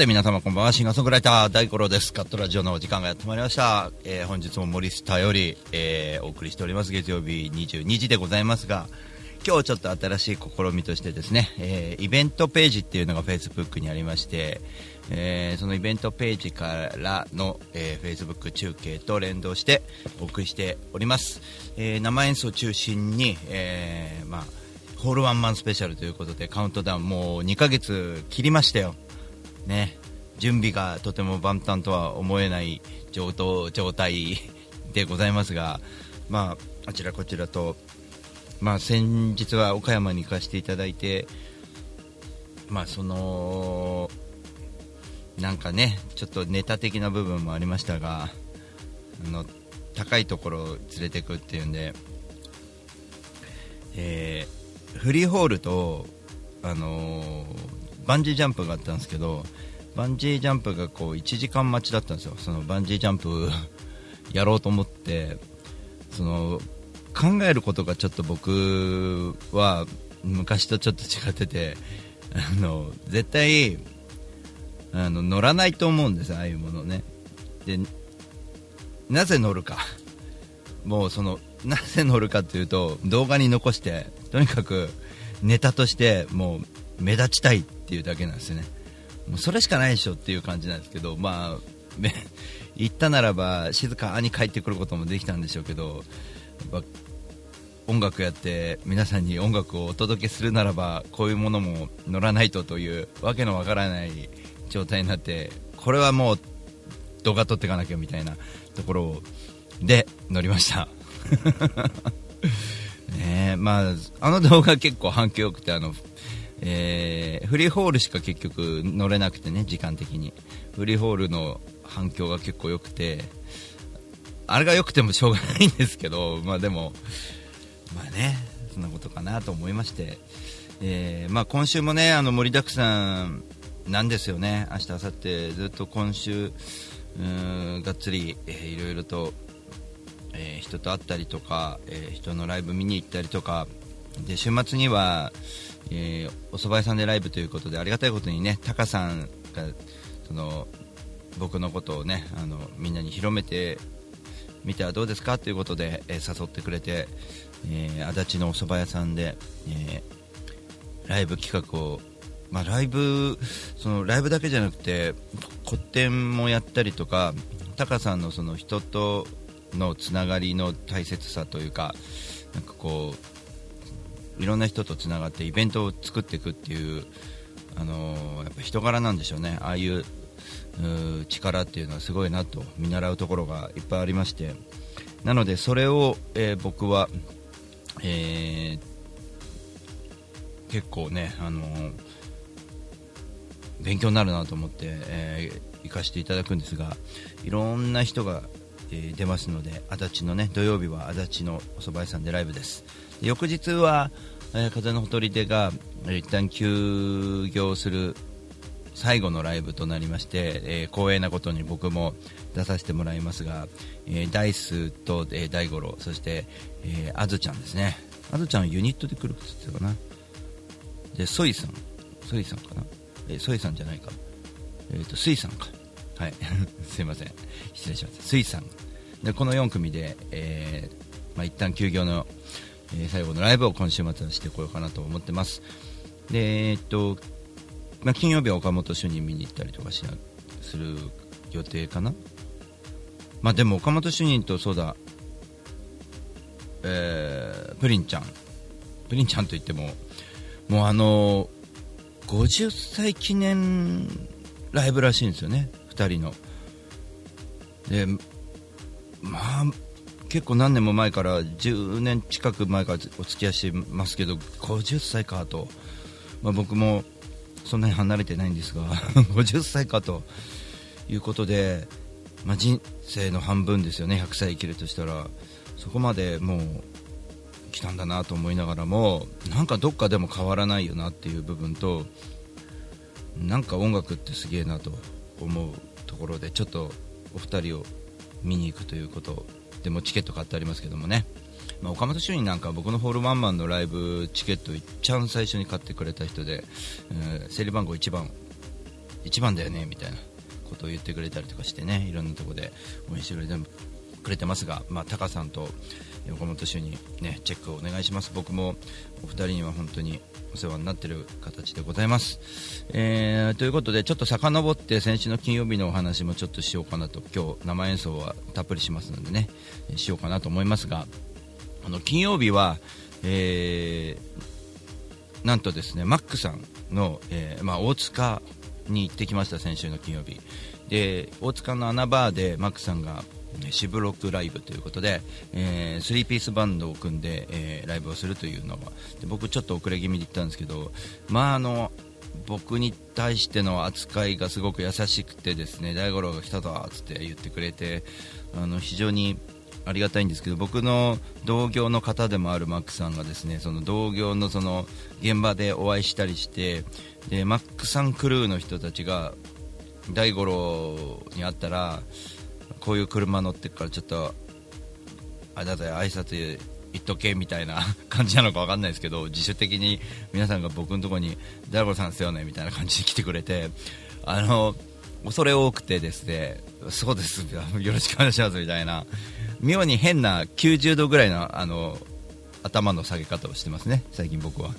て皆様こんばんは。シンガーソングライター大五郎です。カットラジオのお時間がやってまいりました、えー、本日も森スタより、えー、お送りしております。月曜日22時でございますが今日ちょっと新しい試みとしてですね、えー、イベントページっていうのが Facebook にありまして、えー、そのイベントページからの、えー、Facebook 中継と連動してお送りしております、えー、生演奏中心に、えーまあ、ホールワンマンスペシャルということでカウントダウンもう2ヶ月切りましたよ、ね、準備がとても万端とは思えない状態でございますが、まあ、あちらこちらとまあ、先日は岡山に行かせていただいて、まあ、そのなんかねちょっとネタ的な部分もありましたがあの高いところを連れていくっていうんで、えー、フリーホールと、あのー、バンジージャンプがあったんですけどバンジージャンプがこう1時間待ちだったんですよ。そのバンジージャンプ やろうと思ってその考えることがちょっと僕は昔とちょっと違っててあの絶対あの乗らないと思うんですああいうものね。でなぜ乗るか。もうそのなぜ乗るかというと動画に残してとにかくネタとしてもう目立ちたいっていうだけなんですよね。もうそれしかないでしょっていう感じなんですけどまあ 言ったならば静かに帰ってくることもできたんでしょうけど音楽やって皆さんに音楽をお届けするならばこういうものも乗らないとというわけのわからない状態になってこれはもう動画撮っていかなきゃみたいなところで乗りました。ねまあ、あの動画結構反響良くてあの、えー、フリーホールしか結局乗れなくてね時間的に。フリーホールの反響が結構良くてあれが良くてもしょうがないんですけど、まあでも、まあね、そんなことかなと思いまして、えー、まあ今週もね、あの盛りだくさんなんですよね、明日、明後日ずっと今週、がっつり、えー、いろいろと、えー、人と会ったりとか、えー、人のライブ見に行ったりとか、で週末には、えー、お蕎麦屋さんでライブということでありがたいことにね、タカさんがその僕のことをねあのみんなに広めて見てはどうですか？ということで、えー、誘ってくれて、えー、足立のお蕎麦屋さんで、えー、ライブ企画を、まあ、ライブそのライブだけじゃなくて個展もやったりとかタカさんのその人とのつながりの大切さというかなんかこういろんな人とつながってイベントを作っていくっていう、あのー、やっぱ人柄なんでしょうね。ああいう力っていうのはすごいなと見習うところがいっぱいありまして。なのでそれを、えー、僕は、えー、結構ね、あのー、勉強になるなと思って、えー、行かせていただくんですがいろんな人が、え出ますので足立のね土曜日は足立のお蕎麦屋さんでライブです。翌日は、え風のほとりでが、え一旦休業する最後のライブとなりまして、えー、光栄なことに僕も出させてもらいますが、えー、ダイスと、えー、大五郎そして、えー、あずちゃんですね。あずちゃんはユニットで来るって言ってたかな。でソイさん。ソイさんかな、えー、ソイさんじゃないか。えっ、ー、とスイさんか。はい。すいません。失礼しました。スイさん。でこの4組で、えーまあ、一旦休業の、えー、最後のライブを今週末はしてこようかなと思ってます。でえーっ、とまあ、金曜日は岡本主任見に行ったりとかしなする予定かな、まあ、でも岡本主任とそうだ、えー、プリンちゃん。プリンちゃんといってももうあの50歳記念ライブらしいんですよね2人の。でまあ結構何年も前から10年近く前からお付き合いしてますけど50歳かと、まあ、僕もそんなに離れてないんですが 50歳かと。いうことで、まあ、人生の半分ですよね。100歳生きるとしたら。そこまでもうきたんだなと思いながらもなんかどっかでも変わらないよなっていう部分となんか音楽ってすげえなと思うところでちょっとお二人を見に行くということでもチケット買ってありますけどもね、まあ、岡本修になんか僕のホールワンマンのライブチケット一番最初に買ってくれた人で、えー、整理番号1番1番だよねみたいなことを言ってくれたりとかしてねいろんなところで応援してくれてますが、まあ、タカさんと岡本氏に、ね、チェックをお願いします。僕もお二人には本当にお世話になっている形でございます、えー、ということでちょっと遡って先週の金曜日のお話もちょっとしようかなと。今日生演奏はたっぷりしますのでねしようかなと思いますがあの金曜日は、えー、なんとですねマックさんの、えーまあ、大塚に行ってきました先週の金曜日。で大塚の穴バーでマックさんがシブロックライブということで、えー、3ピースバンドを組んで、えー、ライブをするというのはで僕ちょっと遅れ気味で行ったんですけどまああの僕に対しての扱いがすごく優しくてですね大五郎が来たぞって言ってくれてあの非常にありがたいんですけど僕の同業の方でもあるマックさんがですねその同業のその現場でお会いしたりしてでマックさんクルーの人たちが大五郎に会ったらこういう車乗ってるからちょっとあれだぜ挨拶言っとけみたいな感じなのか分かんないですけど自主的に皆さんが僕のところに大五郎さんですよねみたいな感じで来てくれて あの恐れ多くてですねそうですよろしくお願いしますみたいな妙に変な90度ぐらいのあの頭の下げ方をしてますね最近僕は。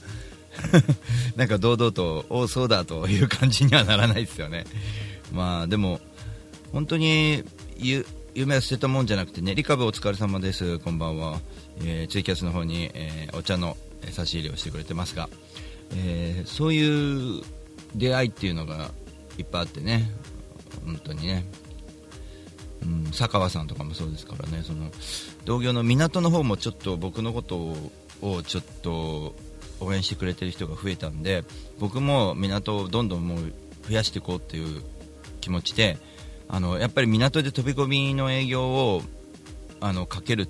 なんか堂々とおそうだという感じにはならないですよね。まあでも本当にゆ夢は捨てたもんじゃなくてねリカブお疲れ様です。こんばんは、えー、ツイキャスの方に、えー、お茶の差し入れをしてくれてますが、えー、そういう出会いっていうのがいっぱいあってね。本当にね。うん、佐川さんとかもそうですからね。その同業の港の方もちょっと僕のことをちょっと応援してくれてる人が増えたんで僕も港をどんどんもう増やしていこうっていう気持ちであのやっぱり港で飛び込みの営業をあのかける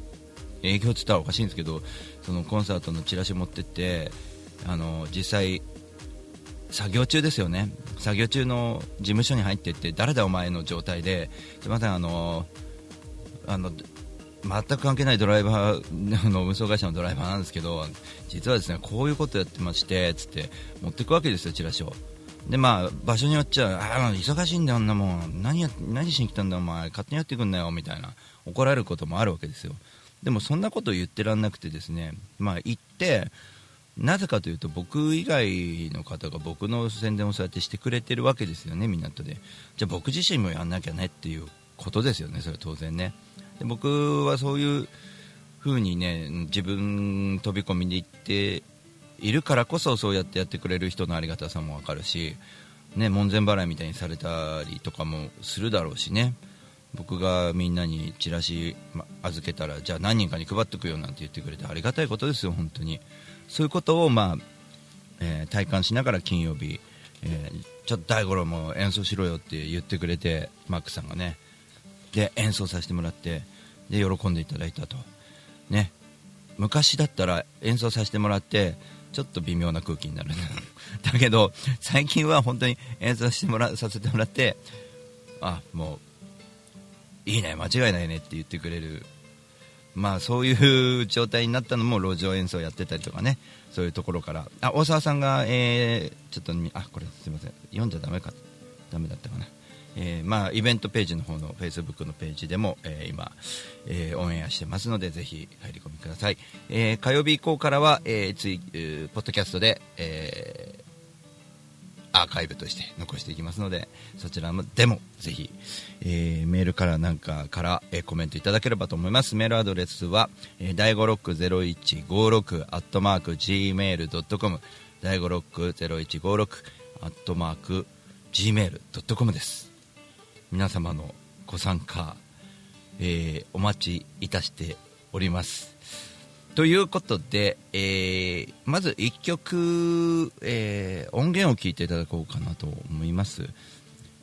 営業って言ったらおかしいんですけどそのコンサートのチラシ持ってってあの実際作業中ですよね。作業中の事務所に入っていって誰だお前の状態ですみませんあのあの全く関係ないドライバーの運送会社のドライバーなんですけど実はですねこういうことやってましてつって持っていくわけですよチラシを。でまあ場所によっちゃあ忙しいんだよあんなもん。何や何しに来たんだお前。勝手にやってくんなよみたいな。怒られることもあるわけですよ。でもそんなこと言ってらんなくてですね。まあ行ってなぜかというと僕以外の方が僕の宣伝をそうやってしてくれてるわけですよね港で。じゃあ僕自身もやんなきゃねっていうことですよねそれは当然ね。で僕はそういう風にね自分飛び込みで行っているからこそそうやってやってくれる人のありがたさも分かるし、ね、門前払いみたいにされたりとかもするだろうしね。僕がみんなにチラシ預けたらじゃあ何人かに配っておくよなんて言ってくれてありがたいことですよ、本当に。そういうことを、まあえー、体感しながら金曜日、えー、ちょっと大五郎も演奏しろよって言ってくれてマックさんがね。で演奏させてもらってで喜んでいただいたと、ね、昔だったら演奏させてもらってちょっと微妙な空気になる。だけど最近は本当に演奏してもらさせてもらってあもういいね間違いないねって言ってくれる。まあそういう状態になったのも路上演奏やってたりとかね。そういうところから。あ大沢さんが、えー、ちょっとあこれすみません。読んじゃだめか。ダメだったかな。えー、まあ、イベントページの方のフェイスブックのページでも、えー、今、えー、オンエアしてますのでぜひ入り込みください、え火曜日以降からは、えつい、ポッドキャストで、えアーカイブとして残していきますのでそちらでもぜひ、えメールからなんかから、えコメントいただければと思います。メールアドレスは、えー、第5ロック0156アットマーク Gmail.com 第5ロック0156アットマーク Gmail.com です。皆様のご参加、えー、お待ちいたしております。ということで、えー、まず1曲、えー、音源を聴いていただこうかなと思います、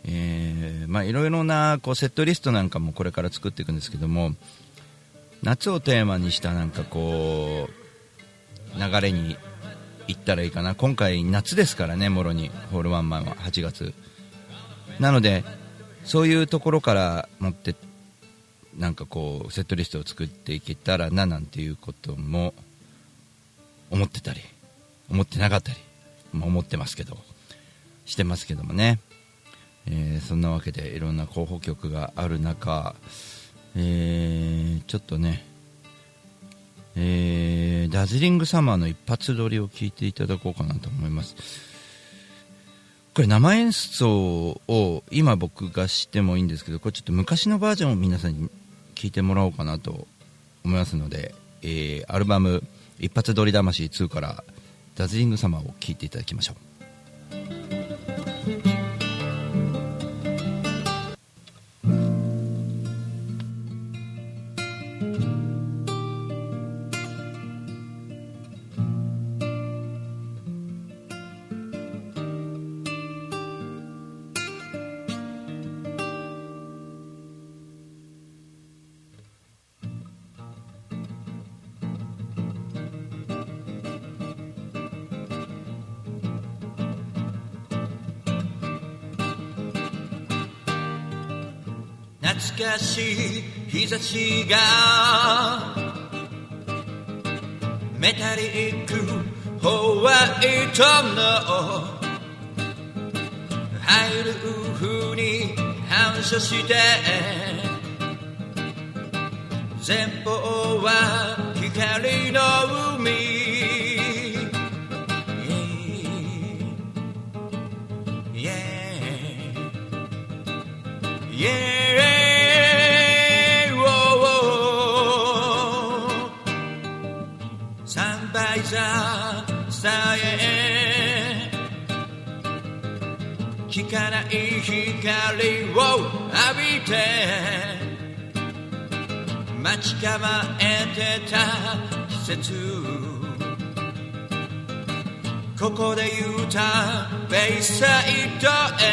えまあ、いろいろなこうセットリストなんかもこれから作っていくんですけども夏をテーマにしたなんかこう流れに行ったらいいかな。今回夏ですからねもろに。ホールワンマンは。8月。なのでそういうところから持ってなんかこうセットリストを作っていけたらななんていうことも思ってたり思ってなかったり、まあ、思ってますけどしてますけどもね、えー、そんなわけでいろんな候補曲がある中、えー、ちょっとね、えー、ダズリングサマーの一発撮りを聞いていただこうかなと思います。これ生演奏を今僕がしてもいいんですけどこれちょっと昔のバージョンを皆さんに聞いてもらおうかなと思いますので、えー、アルバム「一発撮り魂2」から「ダズリング様」を聴いていただきましょう。かしい日差しがメタリックホワイトの入る風に反射して前方は光の海。Yeah, yeah. かない光を浴びて。待ち構えてた季節ここで言うたベイサイドへ。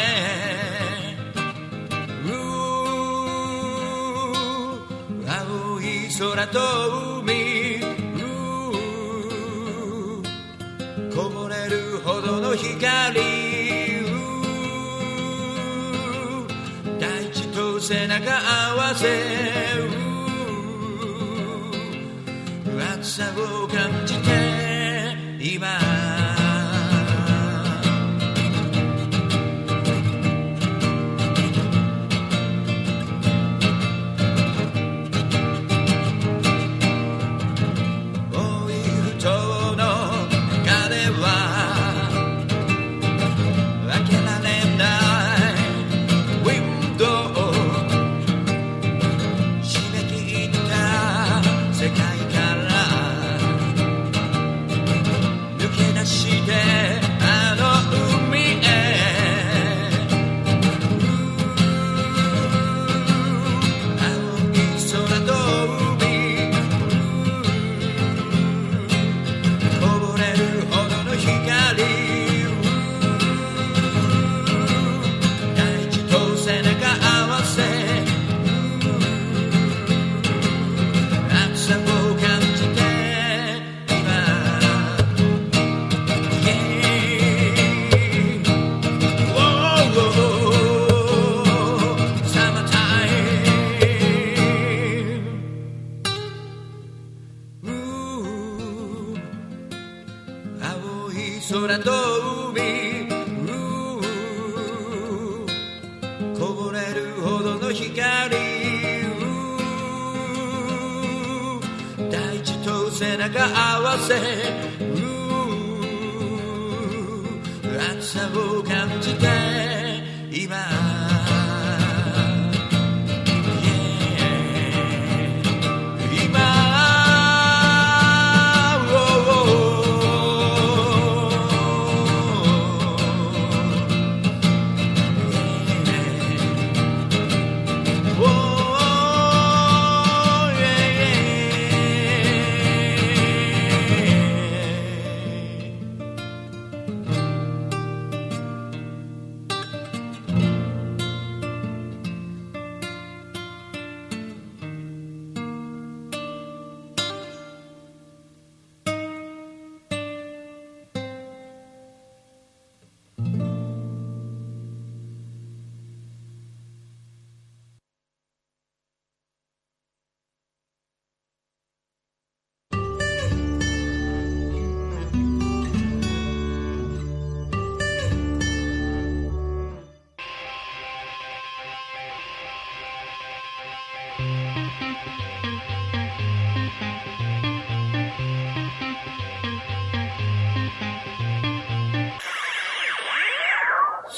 青い空と海。ほどの光。背中合わせ。暑さを感じて。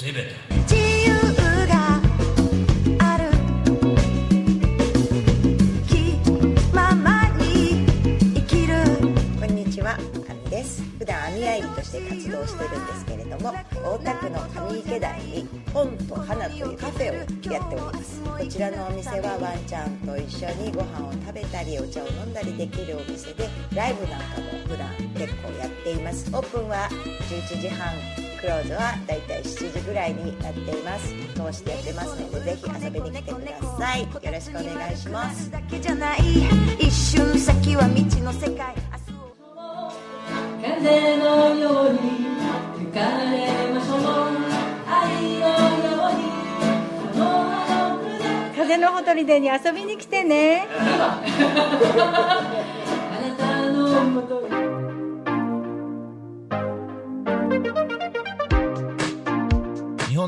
セベ自由がある気ままに生きるこんにちは、あみです。普段網愛理として活動してるんですけれども、大田区の上池台に本と花というカフェをやっております。こちらのお店はワンちゃんと一緒にご飯を食べたりお茶を飲んだりできるお店で、ライブなんかも普段結構やっています。オープンは11時半。クローズはだいたい7時ぐらいになっています。通してやってますのでぜひ遊びに来てください。よろしくお願いします。一瞬先は未知の世界。風のように吹かれましょう。愛のように風のほとりでに遊びに来てね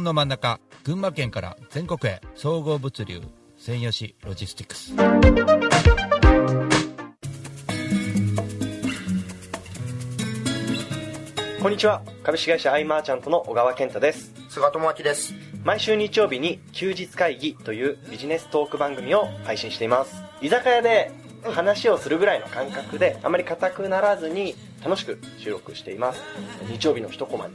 本の真ん中群馬県から全国へ総合物流専用紙ロジスティックス。こんにちは。株式会社アイマーチャントの小川健太です。菅智明です。毎週日曜日に休日会議というビジネストーク番組を配信しています。居酒屋で話をするぐらいの感覚であまり硬くならずに楽しく収録しています。日曜日の一コマに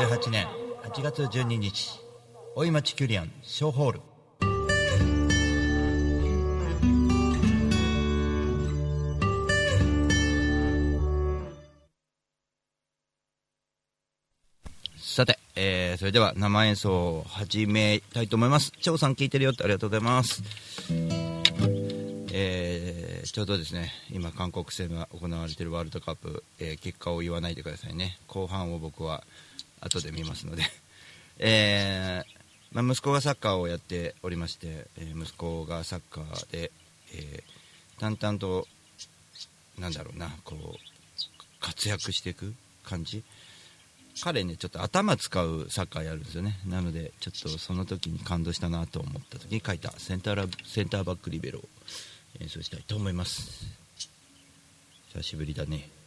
2018年8月12日大井町キュリアンショーホール。さて、えーそれでは生演奏を始めたいと思います。張さん聞いてるよってありがとうございます。えーちょうどですね今、韓国戦が行われているワールドカップ、えー結果を言わないでくださいね、後半を僕は後で見ますので、えーまあ、息子がサッカーをやっておりまして、えー息子がサッカーで、えー淡々と、なんだろうな、こう活躍していく感じ。彼ね、ちょっと頭使うサッカーやるんですよね。なので、ちょっとその時に感動したなと思った時に書いたセンターラセンターバックリベロを演奏したいと思います。久しぶりだね。「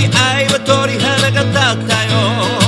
愛は鳥肌が立ったよ。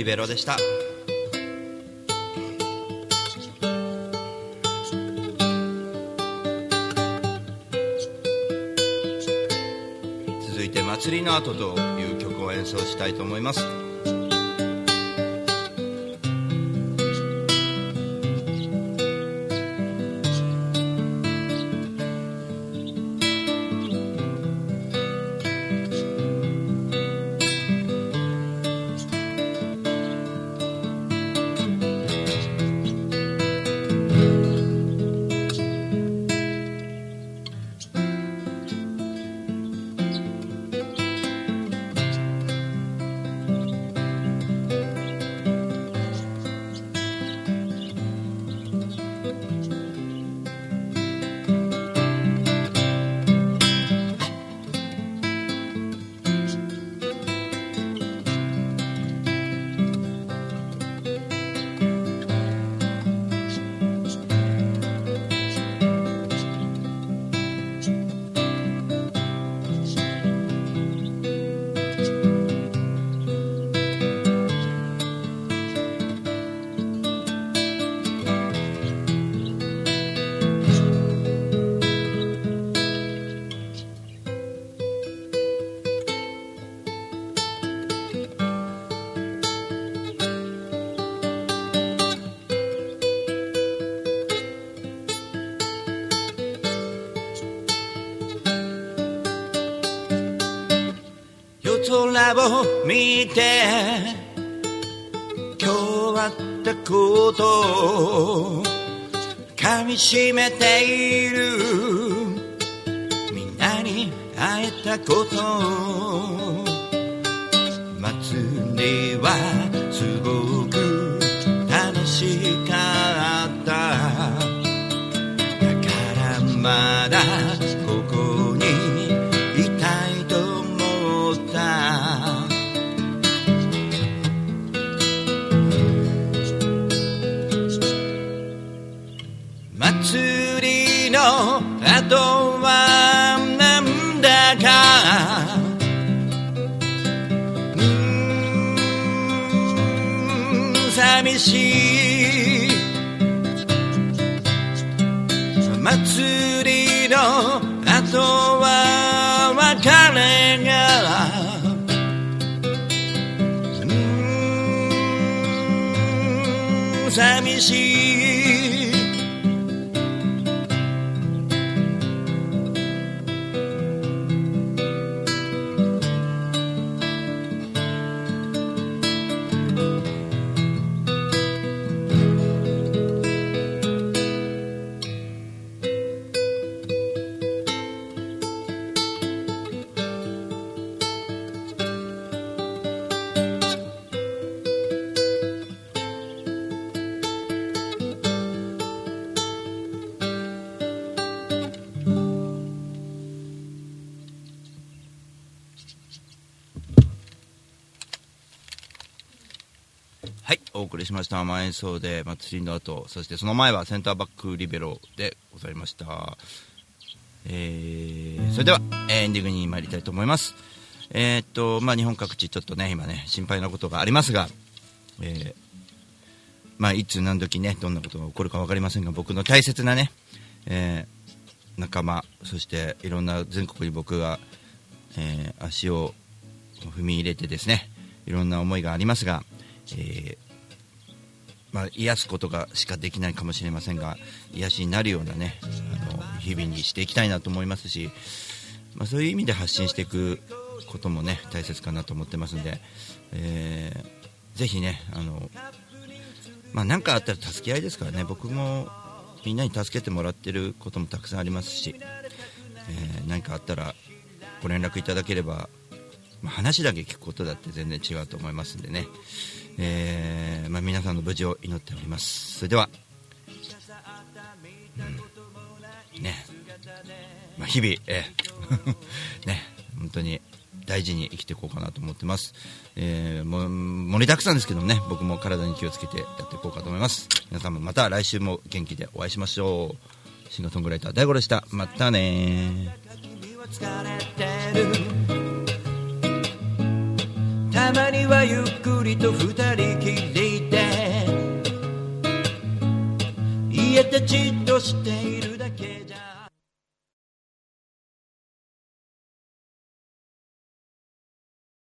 リベロでした。続いて「祭りの後」という曲を演奏したいと思います。を見て今日あったことを噛みしめているみんなに会えたこと祭りはうーん寂しい。祭りの後は別れがうーん寂しい。お送りしました。生演奏で祭りの後、そしてその前はセンターバックリベロでございました。えー、それでは、エンディングに参りたいと思います。えーっと、まあ、日本各地ちょっとね、今ね、心配なことがありますが、えーまあ、いつ何時ね、どんなことが起こるか分かりませんが、僕の大切なね、えー仲間、そしていろんな全国に僕が、えー足を踏み入れてですね、いろんな思いがありますが、えーまあ、癒すことがしかできないかもしれませんが癒しになるようなねあの日々にしていきたいなと思いますし、まあ、そういう意味で発信していくこともね大切かなと思ってますんで、えーぜひねあの、まあ、何かあったら助け合いですからね僕もみんなに助けてもらってることもたくさんありますし、えー何かあったらご連絡いただければまあ、話だけ聞くことだって全然違うと思いますんでね、えーまあ、皆さんの無事を祈っております。それでは、うんねまあ、日々、えー ね、本当に大事に生きていこうかなと思ってます、えーも盛りだくさんですけどね僕も体に気をつけてやっていこうかと思います。皆さんもまた来週も元気でお会いしましょう。シンガーソングライター大五郎でした。またねたまにはゆっくりと二人きりで。家でじっとしているだけじゃ。